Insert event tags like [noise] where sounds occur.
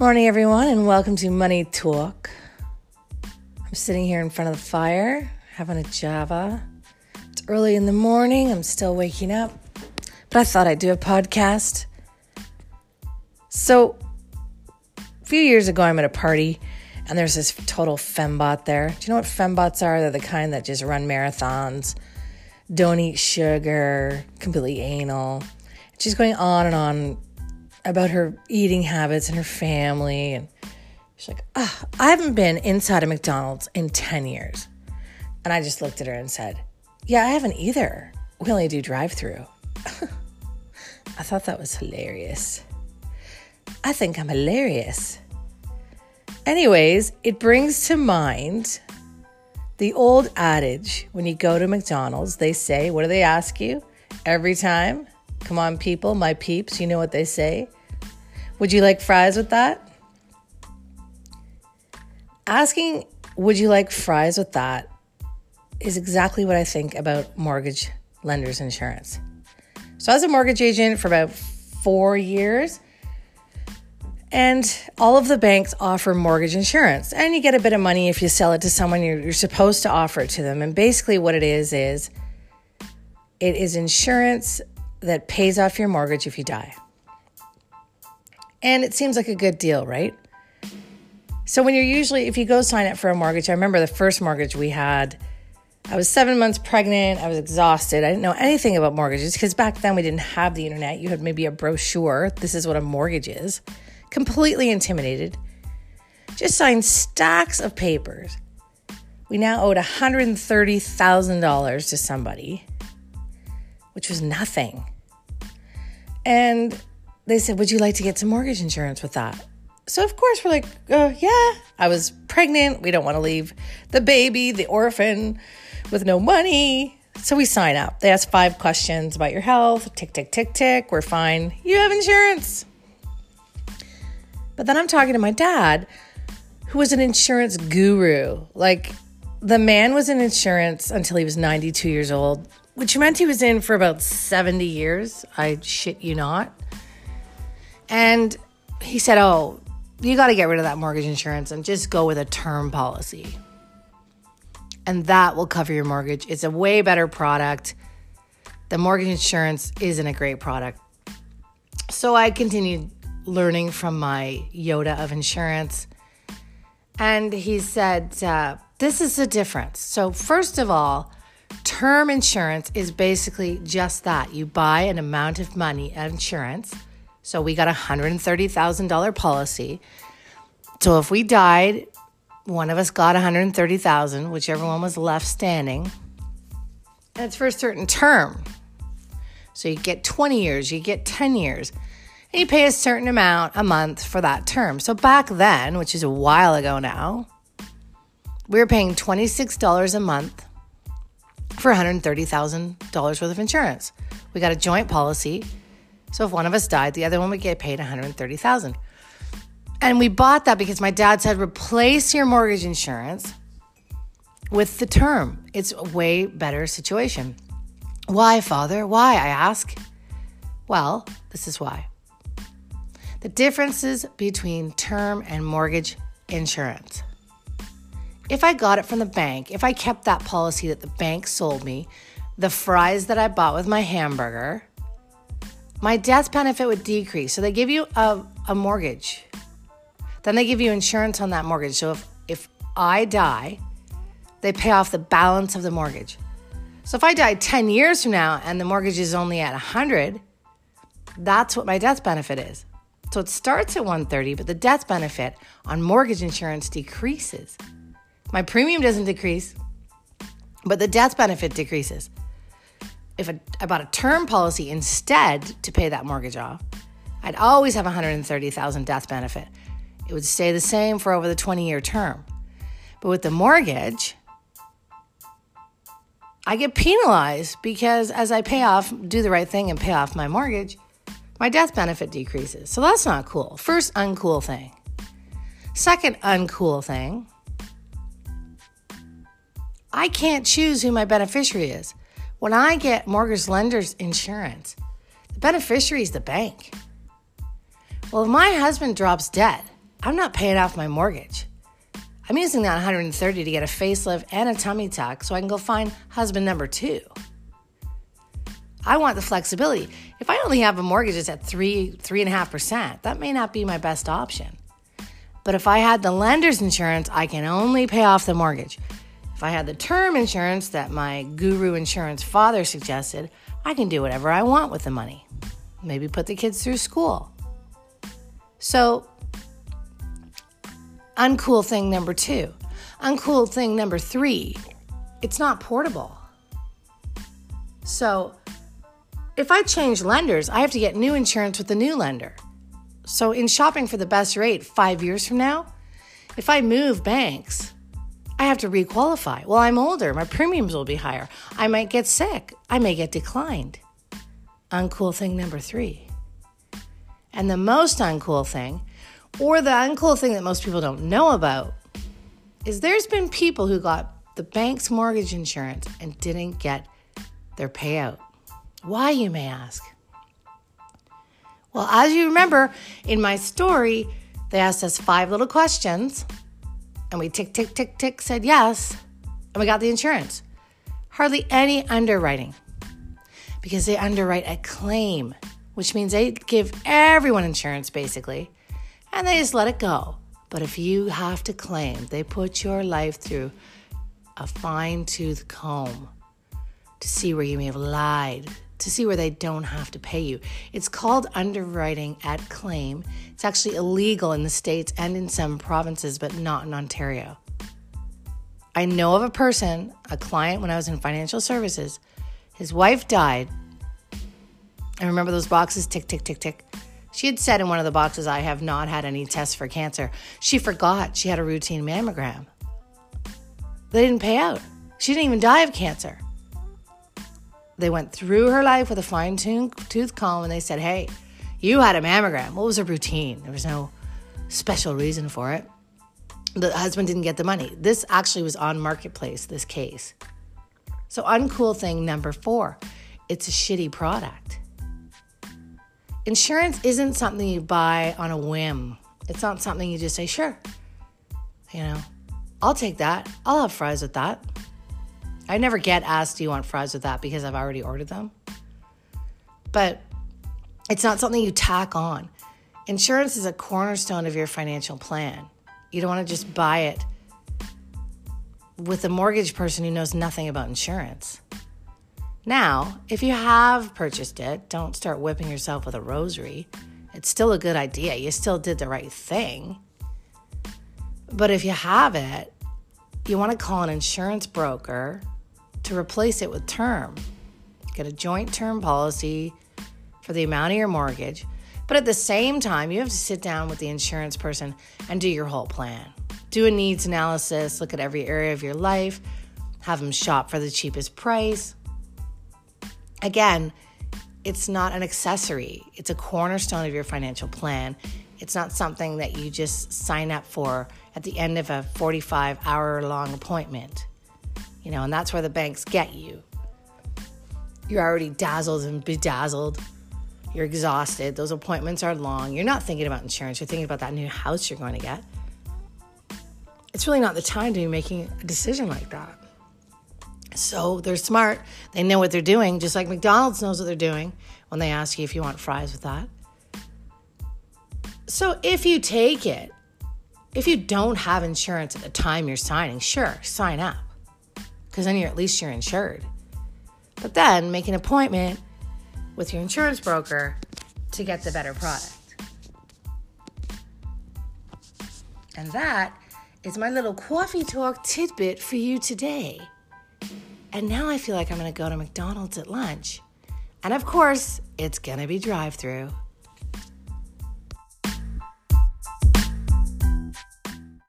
Morning, everyone, and welcome to Money Talk. I'm sitting here in front of the fire having a Java. It's early in the morning, I'm still waking up, but I thought I'd do a podcast. So, a few years ago, I'm at a party and there's this total fembot there. Do you know what fembots are? They're the kind that just run marathons, don't eat sugar, completely anal. She's going on and on about her eating habits and her family. And she's like, oh, I haven't been inside a McDonald's in 10 years. And I just looked at her and said, Yeah, I haven't either. We only do drive through. [laughs] I thought that was hilarious. I think I'm hilarious. Anyways, it brings to mind the old adage when you go to McDonald's, they say, What do they ask you every time? Come on, people, my peeps, you know what they say. Would you like fries with that? Asking, would you like fries with that is exactly what I think about mortgage lenders insurance. So, as a mortgage agent for about four years, and all of the banks offer mortgage insurance, and you get a bit of money if you sell it to someone you're, you're supposed to offer it to them. And basically, what it is is it is insurance that pays off your mortgage if you die. And it seems like a good deal, right? So when you're usually, if you go sign up for a mortgage, I remember the first mortgage we had. I was seven months pregnant. I was exhausted. I didn't know anything about mortgages because back then we didn't have the internet. You had maybe a brochure. This is what a mortgage is. Completely intimidated. Just signed stacks of papers. We now owed $130,000 to somebody, which was nothing. And they said, Would you like to get some mortgage insurance with that? So, of course, we're like, uh, Yeah, I was pregnant. We don't want to leave the baby, the orphan, with no money. So we sign up. They ask five questions about your health. Tick, tick, tick, tick. We're fine. You have insurance. But then I'm talking to my dad, who was an insurance guru. Like, the man was in insurance until he was 92 years old, which meant he was in for about 70 years. I shit you not. And he said, Oh, you got to get rid of that mortgage insurance and just go with a term policy. And that will cover your mortgage. It's a way better product. The mortgage insurance isn't a great product. So I continued learning from my Yoda of insurance. And he said, uh, This is the difference. So, first of all, term insurance is basically just that you buy an amount of money of insurance so we got a $130,000 policy. So if we died, one of us got 130,000, whichever one was left standing. And it's for a certain term. So you get 20 years, you get 10 years, and you pay a certain amount a month for that term. So back then, which is a while ago now, we were paying $26 a month for $130,000 worth of insurance. We got a joint policy so if one of us died, the other one would get paid 130,000. And we bought that because my dad said replace your mortgage insurance with the term. It's a way better situation. Why, father? Why? I ask. Well, this is why. The differences between term and mortgage insurance. If I got it from the bank, if I kept that policy that the bank sold me, the fries that I bought with my hamburger, my death benefit would decrease. So they give you a, a mortgage. Then they give you insurance on that mortgage. So if, if I die, they pay off the balance of the mortgage. So if I die 10 years from now and the mortgage is only at 100, that's what my death benefit is. So it starts at 130, but the death benefit on mortgage insurance decreases. My premium doesn't decrease, but the death benefit decreases if I bought a term policy instead to pay that mortgage off, I'd always have 130,000 death benefit. It would stay the same for over the 20 year term. But with the mortgage, I get penalized because as I pay off, do the right thing and pay off my mortgage, my death benefit decreases. So that's not cool. First uncool thing. Second uncool thing, I can't choose who my beneficiary is. When I get mortgage lenders insurance, the beneficiary is the bank. Well, if my husband drops dead I'm not paying off my mortgage. I'm using that 130 to get a facelift and a tummy tuck so I can go find husband number two. I want the flexibility. If I only have a mortgage that's at three, three and a half percent, that may not be my best option. But if I had the lender's insurance, I can only pay off the mortgage. If I had the term insurance that my guru insurance father suggested, I can do whatever I want with the money. Maybe put the kids through school. So, uncool thing number two. Uncool thing number three, it's not portable. So, if I change lenders, I have to get new insurance with the new lender. So, in shopping for the best rate five years from now, if I move banks, I have to requalify. Well, I'm older, my premiums will be higher. I might get sick, I may get declined. Uncool thing number three. And the most uncool thing, or the uncool thing that most people don't know about, is there's been people who got the bank's mortgage insurance and didn't get their payout. Why, you may ask? Well, as you remember in my story, they asked us five little questions, and we tick, tick, tick, tick said yes, and we got the insurance. Hardly any underwriting because they underwrite a claim, which means they give everyone insurance basically, and they just let it go. But if you have to claim, they put your life through a fine tooth comb to see where you may have lied, to see where they don't have to pay you. It's called underwriting at claim. It's actually illegal in the States and in some provinces, but not in Ontario. I know of a person, a client when I was in financial services, his wife died. I remember those boxes tick, tick, tick, tick. She had said in one of the boxes, I have not had any tests for cancer. She forgot she had a routine mammogram. They didn't pay out. She didn't even die of cancer. They went through her life with a fine tooth comb and they said, Hey, you had a mammogram. What was a routine? There was no special reason for it. The husband didn't get the money. This actually was on Marketplace, this case. So, uncool thing number four it's a shitty product. Insurance isn't something you buy on a whim, it's not something you just say, Sure, you know, I'll take that. I'll have fries with that. I never get asked, Do you want fries with that? because I've already ordered them. But it's not something you tack on. Insurance is a cornerstone of your financial plan. You don't want to just buy it with a mortgage person who knows nothing about insurance. Now, if you have purchased it, don't start whipping yourself with a rosary. It's still a good idea. You still did the right thing. But if you have it, you want to call an insurance broker to replace it with term. Get a joint term policy for the amount of your mortgage. But at the same time, you have to sit down with the insurance person and do your whole plan. Do a needs analysis, look at every area of your life, have them shop for the cheapest price. Again, it's not an accessory, it's a cornerstone of your financial plan. It's not something that you just sign up for at the end of a 45 hour long appointment you know, and that's where the banks get you. You're already dazzled and bedazzled. You're exhausted. Those appointments are long. You're not thinking about insurance. You're thinking about that new house you're going to get. It's really not the time to be making a decision like that. So they're smart. They know what they're doing, just like McDonald's knows what they're doing when they ask you if you want fries with that. So if you take it, if you don't have insurance at the time you're signing, sure, sign up because then you're at least you're insured. But then make an appointment with your insurance broker to get the better product. And that is my little coffee talk tidbit for you today. And now I feel like I'm going to go to McDonald's at lunch. And of course, it's going to be drive through.